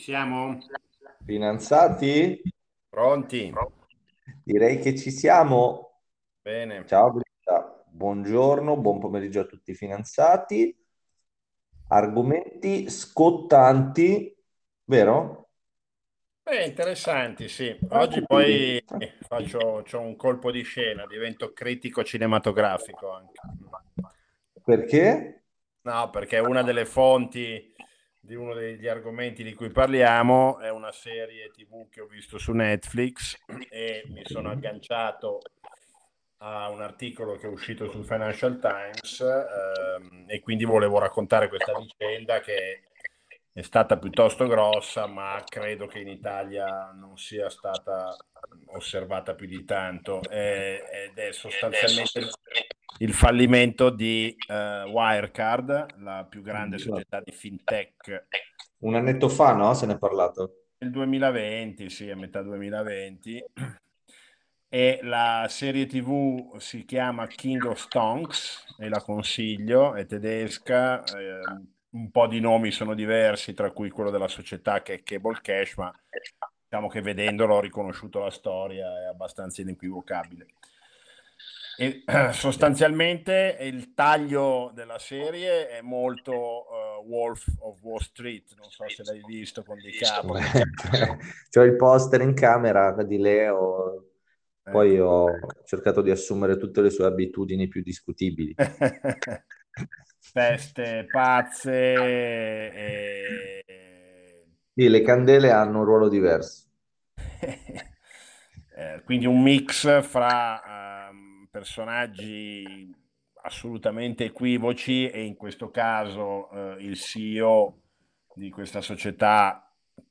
siamo? Finanziati? Pronti? Direi che ci siamo. Bene. Ciao Britta, buongiorno, buon pomeriggio a tutti i finanziati. Argomenti scottanti, vero? Beh, interessanti, sì. Oggi poi faccio c'ho un colpo di scena, divento critico cinematografico anche. Perché? No, perché una delle fonti di uno degli argomenti di cui parliamo è una serie TV che ho visto su Netflix e mi sono agganciato a un articolo che è uscito sul Financial Times ehm, e quindi volevo raccontare questa vicenda che è stata piuttosto grossa, ma credo che in Italia non sia stata osservata più di tanto. Eh, ed è sostanzialmente il fallimento di uh, Wirecard, la più grande società di fintech. Un annetto fa, no? Se ne è parlato. Nel 2020, sì, a metà 2020. E la serie TV si chiama King of Stonks e la consiglio, è tedesca, eh, un po' di nomi sono diversi, tra cui quello della società che è Cable Cash, ma diciamo che vedendolo ho riconosciuto la storia, è abbastanza inequivocabile. E, sostanzialmente il taglio della serie è molto uh, Wolf of Wall Street, non so se l'hai visto con Di Capo. C'ho il poster in camera di Leo, poi eh. ho cercato di assumere tutte le sue abitudini più discutibili. Feste pazze. E... Sì, le candele hanno un ruolo diverso. eh, quindi un mix fra personaggi assolutamente equivoci e in questo caso eh, il CEO di questa società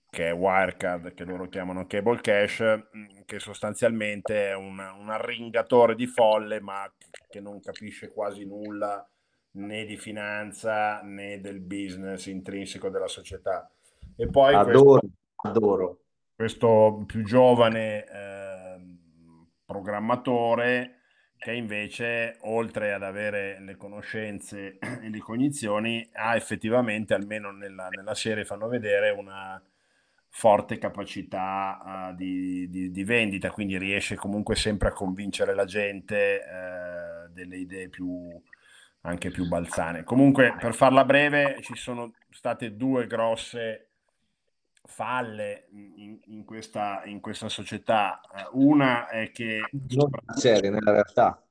che è Wirecard, che loro chiamano Cable Cash, mm, che sostanzialmente è un, un arringatore di folle ma che non capisce quasi nulla né di finanza né del business intrinseco della società. E poi adoro, questo, adoro. questo più giovane eh, programmatore che invece, oltre ad avere le conoscenze e le cognizioni, ha effettivamente, almeno nella, nella serie, fanno vedere una forte capacità uh, di, di, di, vendita, quindi riesce comunque sempre a convincere la gente uh, delle idee più, anche più balzane. Comunque, per farla breve, ci sono state due grosse falle in, in, questa, in questa società. Una è che... Non serie, nella realtà.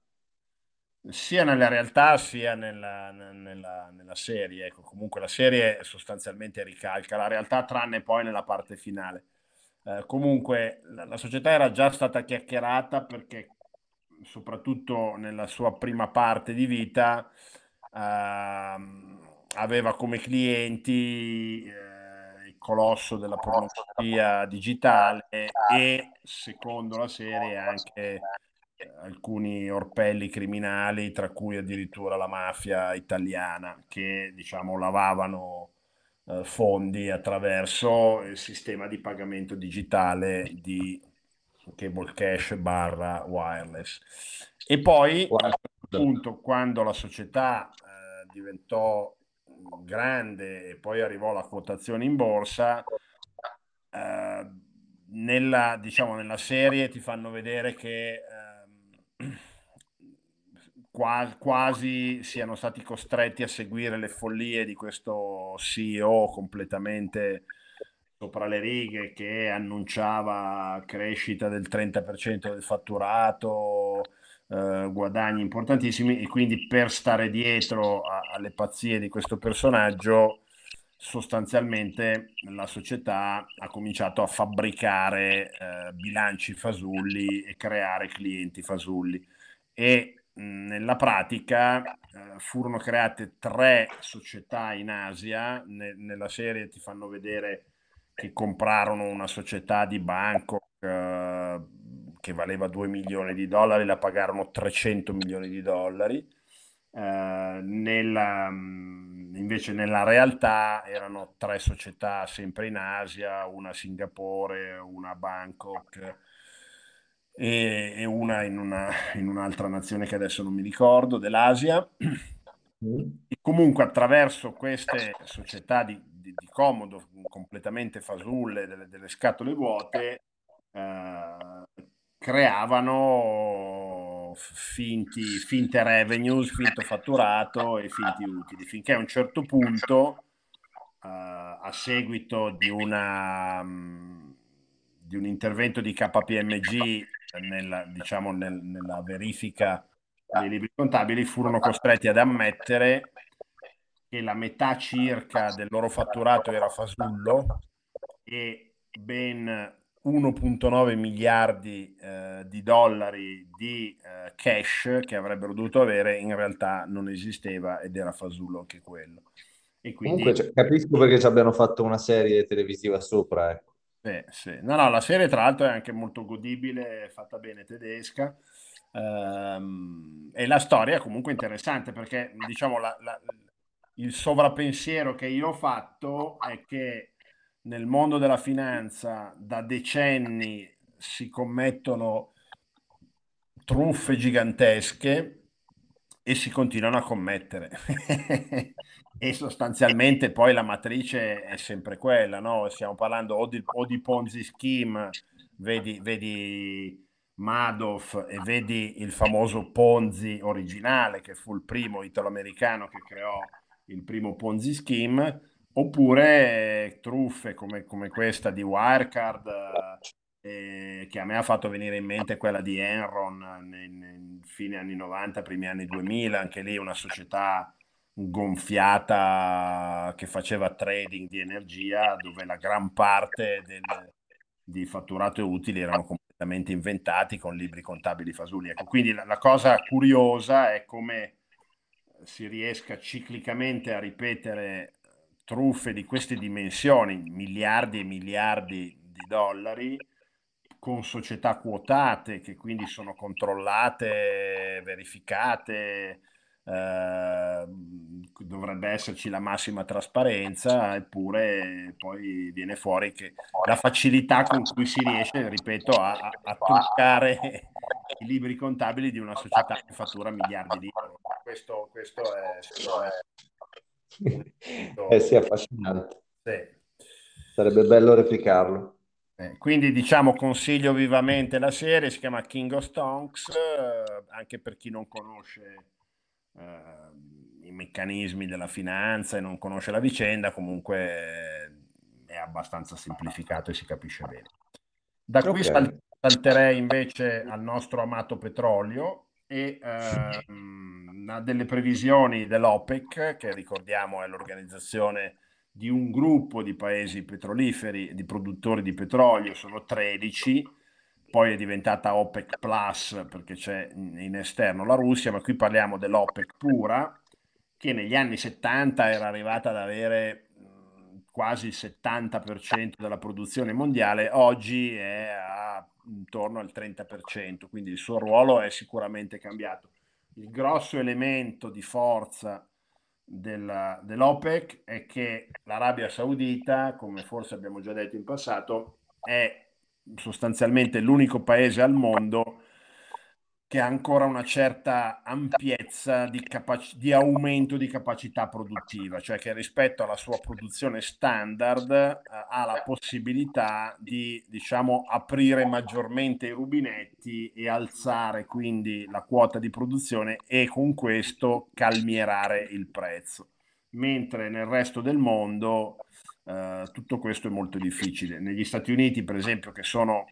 Sia nella realtà sia nella, nella, nella serie. Ecco, comunque la serie sostanzialmente ricalca la realtà, tranne poi nella parte finale. Eh, comunque la, la, società era già stata chiacchierata perché soprattutto nella sua prima parte di vita eh, aveva come clienti... Eh, colosso della pornografia digitale e secondo la serie anche eh, alcuni orpelli criminali, tra cui addirittura la mafia italiana, che diciamo lavavano eh, fondi attraverso il sistema di pagamento digitale di cable cash barra wireless. E poi a un certo punto, quando la società eh, diventò grande e poi arrivò la quotazione in borsa, eh, nella, diciamo, nella serie ti fanno vedere che eh, quasi, siano stati costretti a seguire le follie di questo CEO completamente sopra le righe che annunciava crescita del 30% del fatturato, eh, guadagni importantissimi e quindi per stare dietro a, alle pazzie di questo personaggio sostanzialmente la società ha cominciato a fabbricare eh, bilanci fasulli e creare clienti fasulli. E mh, nella pratica eh, furono create tre società in Asia. Ne, nella serie ti fanno vedere che comprarono una società di Bangkok eh, che valeva 2 milioni di dollari, la pagarono 300 milioni di dollari. Eh, nella, mm, invece nella realtà erano tre società sempre in Asia, una a Singapore, una a Bangkok e, e una, in una in un'altra nazione che adesso non mi ricordo, dell'Asia. Mm. E comunque attraverso queste società di, di, di comodo, completamente fasulle, delle, delle scatole vuote, eh, creavano finti, finte revenues, finto fatturato e finti utili, finché a un certo punto, eh, a seguito di, una, di un intervento di KPMG nella, diciamo, nel, nella verifica dei libri contabili, furono costretti ad ammettere che la metà circa del loro fatturato era fasullo e ben 1.9 miliardi eh, di dollari di eh, cash che avrebbero dovuto avere in realtà non esisteva ed era fasullo anche quello. E quindi... Comunque cioè, capisco perché ci abbiano fatto una serie televisiva sopra. Ecco. Sì, sì. No, no, la serie tra l'altro è anche molto godibile, fatta bene tedesca. Ehm, e la storia è comunque interessante perché diciamo la, la, il sovrappensiero che io ho fatto è che nel mondo della finanza da decenni si commettono truffe gigantesche e si continuano a commettere. e sostanzialmente poi la matrice è sempre quella, no? Stiamo parlando o di, o di Ponzi scheme, vedi, vedi Madoff e vedi il famoso Ponzi originale, che fu il primo italo-americano che creò il primo Ponzi scheme, oppure eh, truffe come, come, questa di Wirecard, eh, che a me ha fatto venire in mente quella di Enron nei, nei fine anni 90, primi anni 2000, anche lì una società gonfiata che faceva trading di energia dove la gran parte del, di fatturato e utili erano completamente inventati con libri contabili fasulli. Ecco, quindi la, la cosa curiosa è come si riesca ciclicamente a ripetere truffe di queste dimensioni, miliardi e miliardi di dollari, con società quotate che quindi sono controllate, verificate, eh, dovrebbe esserci la massima trasparenza, eppure poi viene fuori che la facilità con cui si riesce, ripeto, a, a, a truccare i libri contabili di una società che fattura miliardi di euro. Questo, questo è, è... Eh sì, affascinante. Sì. Sarebbe bello replicarlo. Eh, quindi diciamo consiglio vivamente la serie, si chiama King of Stonks, eh, anche per chi non conosce eh, i meccanismi della finanza e non conosce la vicenda, comunque è abbastanza semplificato e si capisce bene. Da okay. qui sal- salterei invece al nostro amato petrolio e ehm, ha delle previsioni dell'OPEC, che ricordiamo è l'organizzazione di un gruppo di paesi petroliferi, di produttori di petrolio, sono 13, poi è diventata OPEC Plus perché c'è in esterno la Russia, ma qui parliamo dell'OPEC pura, che negli anni 70 era arrivata ad avere quasi il 70% della produzione mondiale, oggi è a, intorno al 30%, quindi il suo ruolo è sicuramente cambiato. Il grosso elemento di forza della, dell'OPEC è che l'Arabia Saudita, come forse abbiamo già detto in passato, è sostanzialmente l'unico paese al mondo che ha ancora una certa ampiezza di, capac- di, aumento di capacità produttiva, cioè che rispetto alla sua produzione standard eh, ha la possibilità di, diciamo, aprire maggiormente i rubinetti e alzare quindi la quota di produzione e con questo calmierare il prezzo. Mentre nel resto del mondo eh, tutto questo è molto difficile. Negli Stati Uniti, per esempio, che sono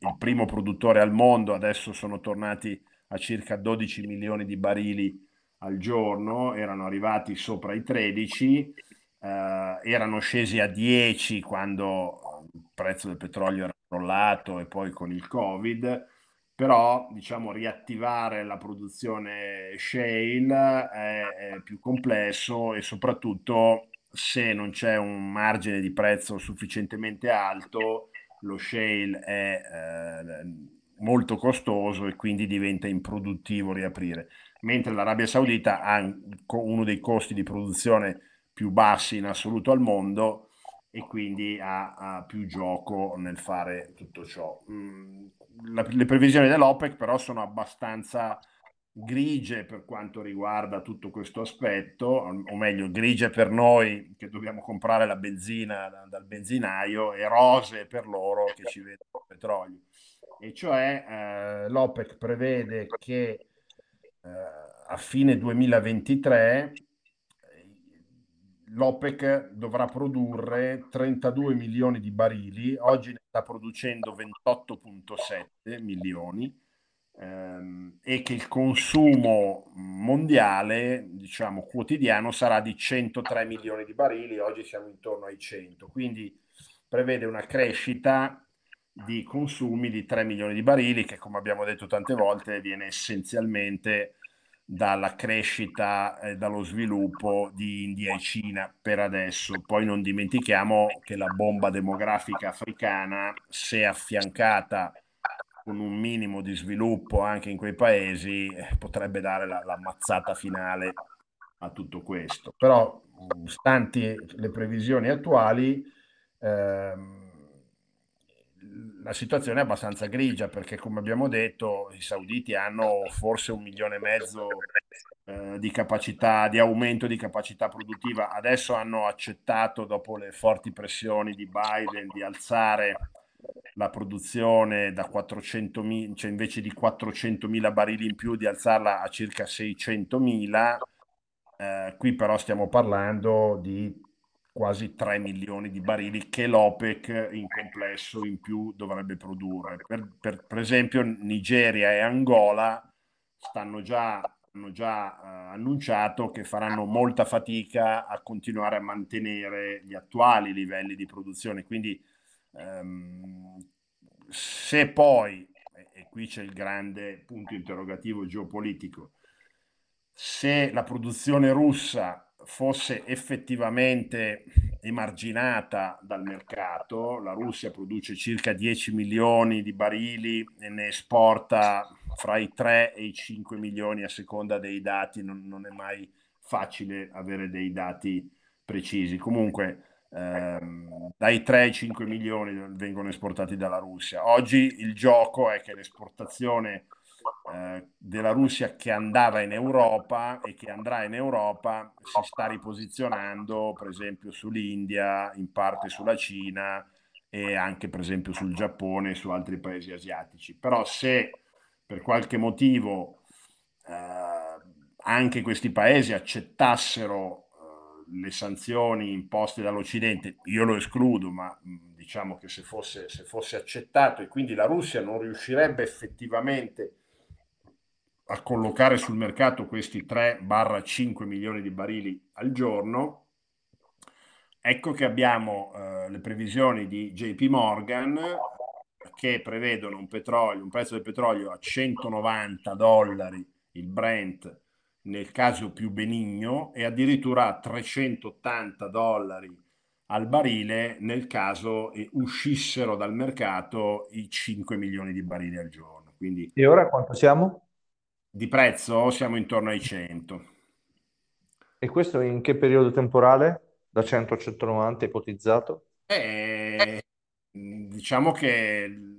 il primo produttore al mondo, adesso sono tornati a circa 12 milioni di barili al giorno, erano arrivati sopra i 13, eh, erano scesi a 10 quando il prezzo del petrolio era crollato e poi con il Covid, però diciamo riattivare la produzione shale è, è più complesso e soprattutto se non c'è un margine di prezzo sufficientemente alto, lo shale è eh, molto costoso e quindi diventa improduttivo riaprire. Mentre l'Arabia Saudita ha uno dei costi di produzione più bassi in assoluto al mondo e quindi ha, ha più gioco nel fare tutto ciò. Mm, la, le previsioni dell'OPEC però sono abbastanza grigie per quanto riguarda tutto questo aspetto, o meglio, grigie per noi che dobbiamo comprare la benzina dal benzinaio e rose per loro che ci vedono petrolio. E cioè eh, l'OPEC prevede che eh, a fine 2023 l'OPEC dovrà produrre 32 milioni di barili, oggi ne sta producendo 28,7 milioni ehm, e che il consumo mondiale, diciamo quotidiano, sarà di 103 milioni di barili, oggi siamo intorno ai 100, quindi prevede una crescita di consumi di 3 milioni di barili che come abbiamo detto tante volte viene essenzialmente dalla crescita e dallo sviluppo di India e Cina per adesso. Poi non dimentichiamo che la bomba demografica africana, se affiancata con un minimo di sviluppo anche in quei paesi, eh, potrebbe dare la, la mazzata finale a tutto questo. Però, stanti le previsioni attuali, ehm, la situazione è abbastanza grigia perché, come abbiamo detto, i sauditi hanno forse un milione e mezzo eh, di capacità, di aumento di capacità produttiva. Adesso hanno accettato, dopo le forti pressioni di Biden, di alzare la produzione da 400.000, cioè invece di 400.000 barili in più, di alzarla a circa 600.000. Eh, qui però stiamo parlando di quasi 3 milioni di barili che l'OPEC in complesso in più dovrebbe produrre. Per, per, per esempio Nigeria e Angola stanno già, hanno già eh, annunciato che faranno molta fatica a continuare a mantenere gli attuali livelli di produzione. Quindi ehm, se poi, e qui c'è il grande punto interrogativo geopolitico, se la produzione russa fosse effettivamente emarginata dal mercato. La Russia produce circa 10 milioni di barili e ne esporta fra i 3 e i 5 milioni a seconda dei dati, non, non è mai facile avere dei dati precisi. Comunque ehm, dai 3 ai 5 milioni vengono esportati dalla Russia. Oggi il gioco è che l'esportazione eh, della Russia che andava in Europa e che andrà in Europa si sta riposizionando per esempio sull'India, in parte sulla Cina e anche per esempio sul Giappone e su altri paesi asiatici. Però se per qualche motivo eh, anche questi paesi accettassero le sanzioni imposte dall'Occidente, io lo escludo, ma diciamo che se fosse, se fosse accettato e quindi la Russia non riuscirebbe effettivamente a collocare sul mercato questi 3-5 milioni di barili al giorno, ecco che abbiamo eh, le previsioni di JP Morgan che prevedono un, petrolio, un prezzo del petrolio a 190 dollari il Brent nel caso più benigno e addirittura a 380 dollari al barile nel caso uscissero dal mercato i 5 milioni di barili al giorno. Quindi, e ora quanto siamo? Di prezzo siamo intorno ai 100. E questo in che periodo temporale? Da 100 a 190 ipotizzato? Eh, diciamo che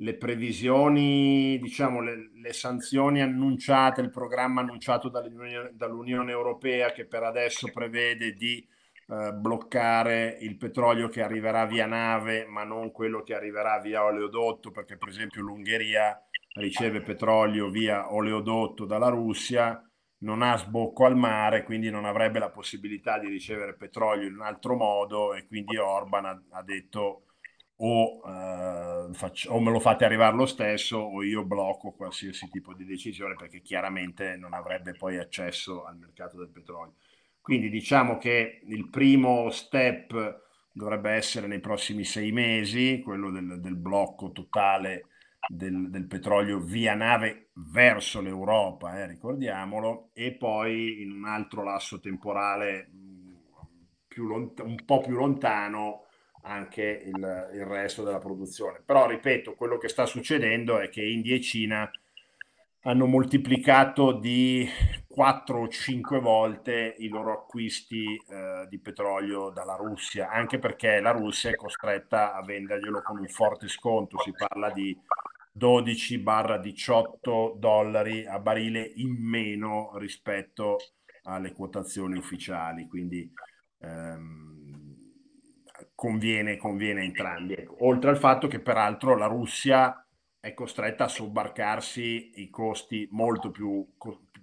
le previsioni, diciamo le, le sanzioni annunciate, il programma annunciato dall'Unione, dall'Unione Europea che per adesso prevede di eh, bloccare il petrolio che arriverà via nave, ma non quello che arriverà via oleodotto, perché per esempio l'Ungheria riceve petrolio via oleodotto dalla Russia, non ha sbocco al mare, quindi non avrebbe la possibilità di ricevere petrolio in un altro modo e quindi Orban ha, ha detto o, eh, faccio, o, me lo fate arrivare lo stesso o io blocco qualsiasi tipo di decisione perché chiaramente non avrebbe poi accesso al mercato del petrolio. Quindi diciamo che il primo step dovrebbe essere nei prossimi sei mesi, quello del, del blocco totale del, del, petrolio via nave verso l'Europa, eh, ricordiamolo, e poi in un altro lasso temporale mm, più lont- un po' più lontano anche il, il resto della produzione. Però, ripeto, quello che sta succedendo è che India e Cina hanno moltiplicato di 4 o 5 volte i loro acquisti eh, di petrolio dalla Russia, anche perché la Russia è costretta a venderglielo con un forte sconto, si parla di 12-18 dollari a barile in meno rispetto alle quotazioni ufficiali, quindi ehm, conviene, conviene a entrambi. Ecco. Oltre al fatto che peraltro la Russia è costretta a sobbarcarsi i costi molto più,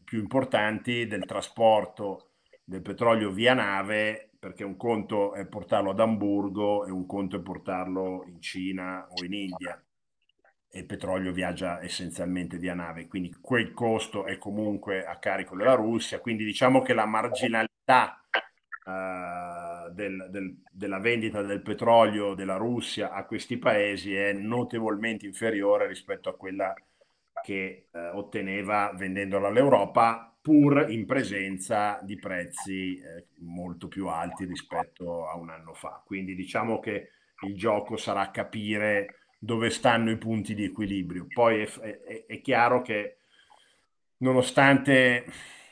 più importanti del trasporto del petrolio via nave, perché un conto è portarlo ad Amburgo e un conto è portarlo in Cina o in India e il petrolio viaggia essenzialmente via nave, quindi quel costo è comunque a carico della Russia, quindi diciamo che la marginalità del, del, della vendita del petrolio della Russia a questi paesi è notevolmente inferiore rispetto a quella che uh, otteneva vendendola all'Europa, pur in presenza di prezzi eh, molto più alti rispetto a un anno fa. Quindi diciamo che il gioco sarà capire dove stanno i punti di equilibrio. Poi è, è, è chiaro che nonostante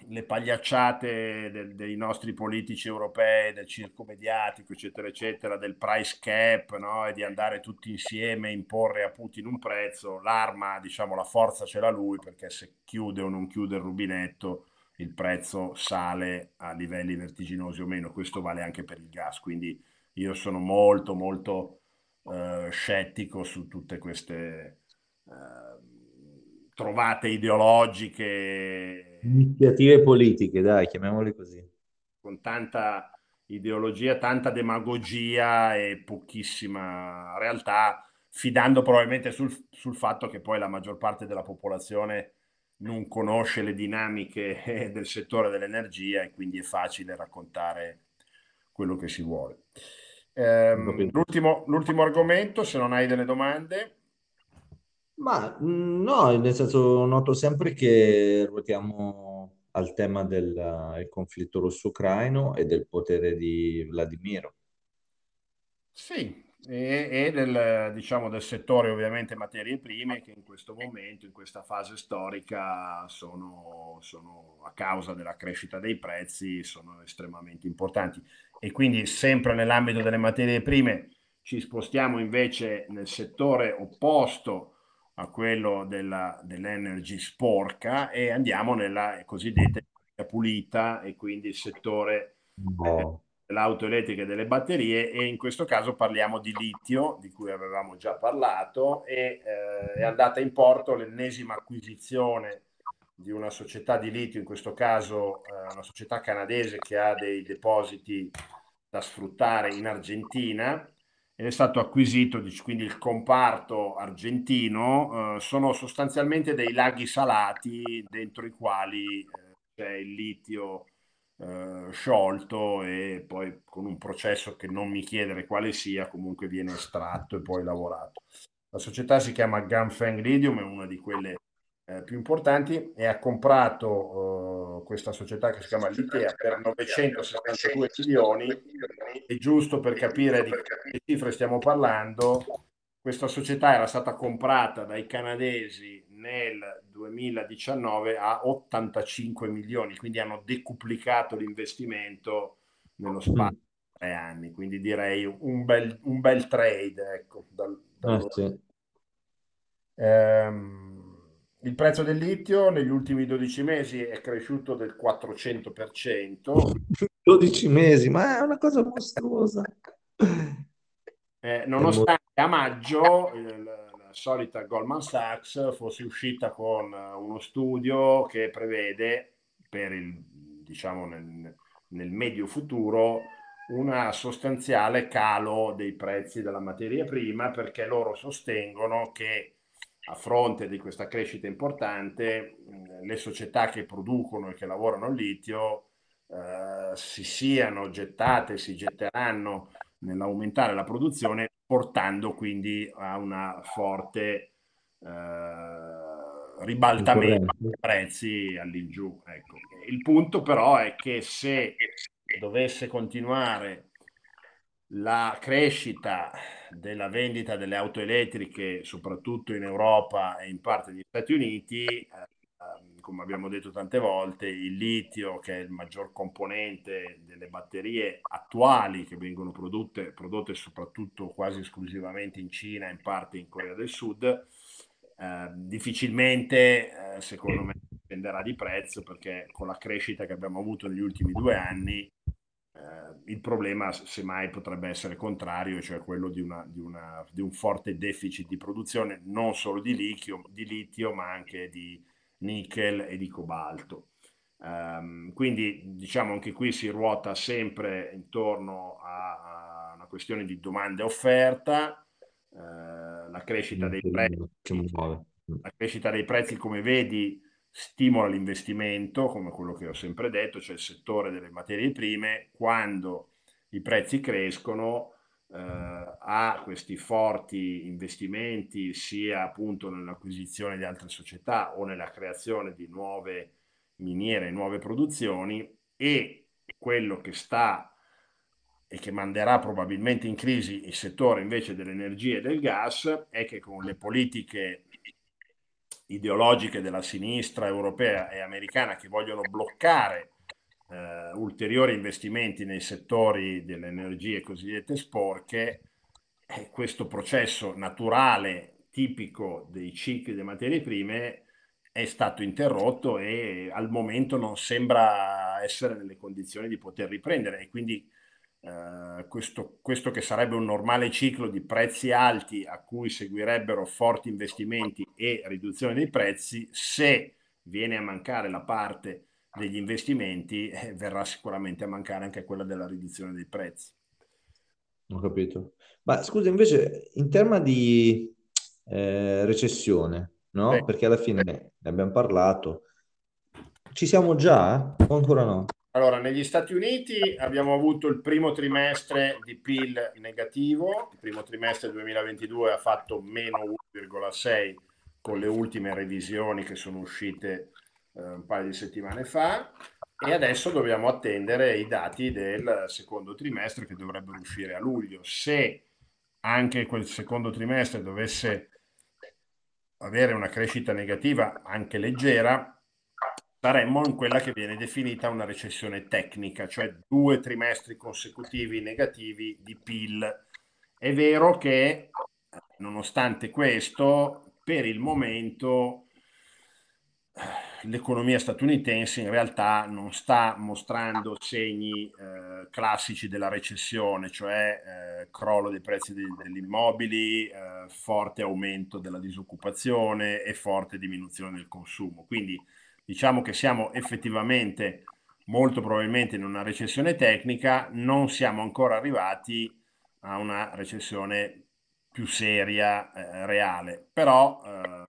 le pagliacciate del, dei nostri politici europei, del circo mediatico, eccetera, eccetera, del price cap, no? e di andare tutti insieme a imporre a Putin un prezzo, l'arma, diciamo, la forza ce l'ha lui, perché se chiude o non chiude il rubinetto, il prezzo sale a livelli vertiginosi o meno. Questo vale anche per il gas, quindi io sono molto, molto eh, scettico su tutte queste eh, trovate ideologiche. Iniziative politiche, dai, chiamiamole così. Con tanta ideologia, tanta demagogia e pochissima realtà, fidando probabilmente sul, sul fatto che poi la maggior parte della popolazione non conosce le dinamiche del settore dell'energia e quindi è facile raccontare quello che si vuole. Eh, l'ultimo, l'ultimo argomento, se non hai delle domande. Ma mm, no, nel senso noto sempre che ruotiamo al tema del conflitto russo-ucraino e del potere di Vladimiro. Sì, e, e del, diciamo, del settore ovviamente materie prime che in questo momento, in questa fase storica, sono, sono a causa della crescita dei prezzi, sono estremamente importanti. E quindi sempre nell'ambito delle materie prime ci spostiamo invece nel settore opposto a quello della, dell'energy sporca e andiamo nella cosiddetta pulita e quindi il settore oh dell'auto elettrica e delle batterie e in questo caso parliamo di litio di cui avevamo già parlato e eh, è andata in porto l'ennesima acquisizione di una società di litio, in questo caso eh, una società canadese che ha dei depositi da sfruttare in Argentina è stato acquisito, quindi il comparto argentino, eh, sono sostanzialmente dei laghi salati dentro i quali eh, c'è il litio eh, sciolto e poi con un processo che non mi chiedere quale sia, comunque viene estratto e poi lavorato. La società si chiama Ganfeng Lithium, è una di quelle eh, più importanti e ha comprato uh, questa società che si chiama Litea per 962 milioni e giusto per capire di che cifre stiamo parlando, questa società era stata comprata dai canadesi nel 2019 a 85 milioni, quindi hanno decuplicato l'investimento nello spazio di tre anni, quindi direi un bel, un bel trade. Ecco, dal, dal ah, sì. ehm, il prezzo del litio negli ultimi 12 mesi è cresciuto del 400%. 12 mesi, ma è una cosa mostruosa. Eh, nonostante a maggio il, solita Goldman Sachs fosse uscita con eh, uno studio che prevede per il, diciamo, nel, nel medio futuro una sostanziale calo dei prezzi della materia prima perché loro sostengono che a fronte di questa crescita importante le società che producono e che lavorano il litio eh, si siano gettate, si getteranno nell'aumentare la produzione portando quindi a una forte eh, ribaltamento dei prezzi all'ingiù. Ecco. Il punto però è che se dovesse continuare la crescita della vendita delle auto elettriche, soprattutto in Europa e in parte negli Stati Uniti, eh, come abbiamo detto tante volte, il litio, che è il maggior componente delle batterie attuali che vengono prodotte, prodotte soprattutto quasi esclusivamente in Cina e in parte in Corea del Sud, eh, difficilmente, eh, secondo me, dipenderà di prezzo perché con la crescita che abbiamo avuto negli ultimi due anni il problema semmai potrebbe essere contrario, cioè quello di, una, di, una, di, un forte deficit di produzione non solo di litio, di litio ma anche di nickel e di cobalto. Um, quindi diciamo anche qui si ruota sempre intorno a, a una questione di domanda e offerta, uh, la crescita dei prezzi. La crescita dei prezzi, come vedi, stimola l'investimento, come quello che ho sempre detto, cioè il settore delle materie prime, quando i prezzi crescono eh, ha questi forti investimenti sia appunto nell'acquisizione di altre società o nella creazione di nuove miniere, nuove produzioni e quello che sta e che manderà probabilmente in crisi il settore invece dell'energia e del gas è che con le politiche ideologiche della sinistra europea e americana che vogliono bloccare eh, ulteriori investimenti nei settori delle energie cosiddette sporche, eh, questo processo naturale tipico dei cicli delle materie prime è stato interrotto e al momento non sembra essere nelle condizioni di poter riprendere. E quindi eh, questo, questo, che sarebbe un normale ciclo di prezzi alti a cui seguirebbero forti investimenti e riduzione dei prezzi, se viene a mancare la parte degli investimenti, eh, verrà sicuramente a mancare anche quella della riduzione dei prezzi. Ho capito. Ma scusa, invece, in tema di eh, recessione, no? Sì. Perché alla fine ne abbiamo parlato. Ci siamo già o ancora no? Allora, negli Stati Uniti abbiamo avuto il primo trimestre di PIL negativo, il primo trimestre 2022 ha fatto meno 1,6 con le ultime revisioni che sono uscite eh, un paio di settimane fa e adesso dobbiamo attendere i dati del secondo trimestre che dovrebbero uscire a luglio. Se anche quel secondo trimestre dovesse avere una crescita negativa anche leggera, saremmo in quella che viene definita una recessione tecnica, cioè due trimestri consecutivi negativi di PIL. È vero che, nonostante questo, per il momento l'economia statunitense in realtà non sta mostrando segni eh, classici della recessione, cioè eh, crollo dei prezzi degli, degli immobili, eh, forte aumento della disoccupazione e forte diminuzione del consumo. Quindi diciamo che siamo effettivamente molto probabilmente in una recessione tecnica, non siamo ancora arrivati a una recessione più seria, eh, reale, però eh,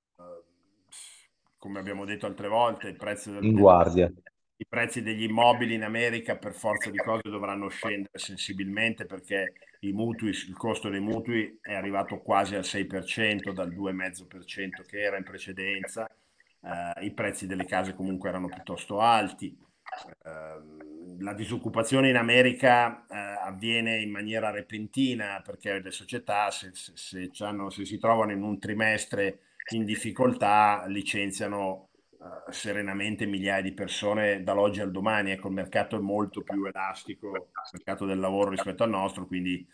come abbiamo detto altre volte, il prezzo del, in guardia. i prezzi degli immobili in America per forza di cose dovranno scendere sensibilmente perché i mutui, il costo dei mutui è arrivato quasi al 6% dal 2,5% che era in precedenza eh, i prezzi delle case comunque erano piuttosto alti. Eh, la disoccupazione in America eh, avviene in maniera repentina perché le società se, se, se, se, si trovano in un trimestre in difficoltà licenziano eh, serenamente migliaia di persone dall'oggi al domani. Ecco, il mercato è molto più elastico, il mercato del lavoro rispetto al nostro, quindi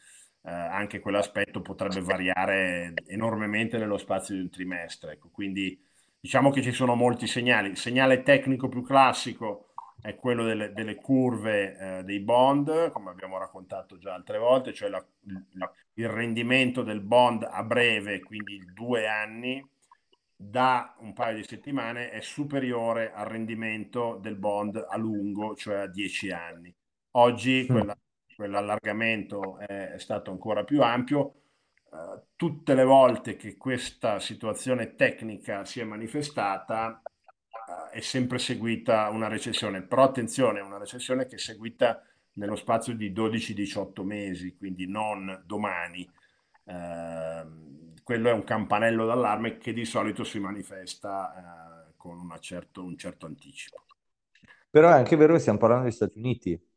eh, anche quell'aspetto potrebbe variare enormemente nello spazio di un trimestre. Ecco, quindi Diciamo che ci sono molti segnali. Il segnale tecnico più classico è quello delle, delle curve eh, dei bond, come abbiamo raccontato già altre volte, cioè la, la, il rendimento del bond a breve, quindi due anni, da un paio di settimane è superiore al rendimento del bond a lungo, cioè a dieci anni. Oggi quella, quell'allargamento è, è stato ancora più ampio, Uh, tutte le volte che questa situazione tecnica si è manifestata uh, è sempre seguita una recessione, però attenzione, una recessione che è seguita nello spazio di 12-18 mesi, quindi non domani. Uh, quello è un campanello d'allarme che di solito si manifesta con certo, un certo anticipo. Però è anche vero che stiamo parlando degli Stati Uniti.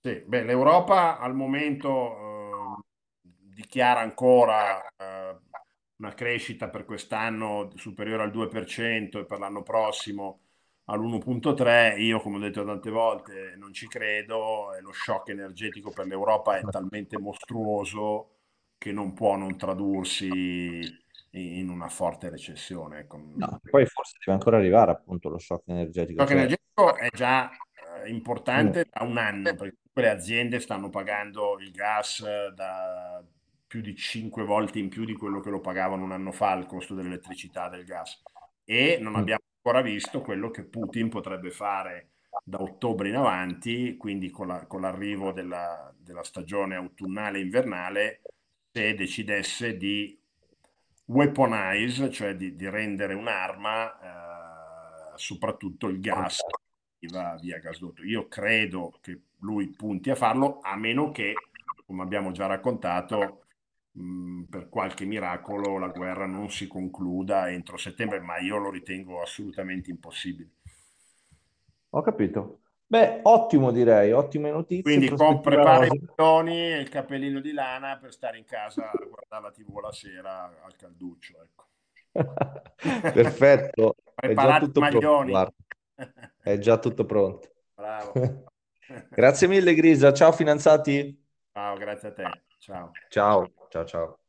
Sì, beh, l'Europa al momento dichiara ancora eh, una crescita per quest'anno superiore al 2% e per l'anno prossimo all'1.3, io come ho detto tante volte non ci credo e lo shock energetico per l'Europa è talmente mostruoso che non può non tradursi in una forte recessione. Ecco. No, poi forse deve ancora arrivare appunto lo shock energetico. Lo shock cioè... energetico è già eh, importante mm. da un anno, perché le aziende stanno pagando il gas da più di 5 volte in più di quello che lo pagavano un anno fa il costo dell'elettricità del gas e non mm. abbiamo ancora visto quello che Putin potrebbe fare da ottobre in avanti, quindi con, la, con l'arrivo della, della stagione autunnale e invernale, se decidesse di weaponize, cioè di, di rendere un'arma, eh, soprattutto il gas va via gasdotto. Io credo che lui punti a farlo, a meno che, come abbiamo già raccontato, mh, mm, per qualche miracolo la guerra non si concluda entro settembre, ma io lo ritengo assolutamente impossibile. Ho capito. Beh, ottimo direi, ottime notizie. Quindi con, prepara i bottoni e il cappellino di lana per stare in casa a guardare la tv la sera al calduccio. Ecco. Perfetto. È già tutto pronto. È già tutto pronto. Bravo. grazie mille Grisa, ciao finanziati. Ciao, grazie a te. Ciao. Ciao, ciao, ciao.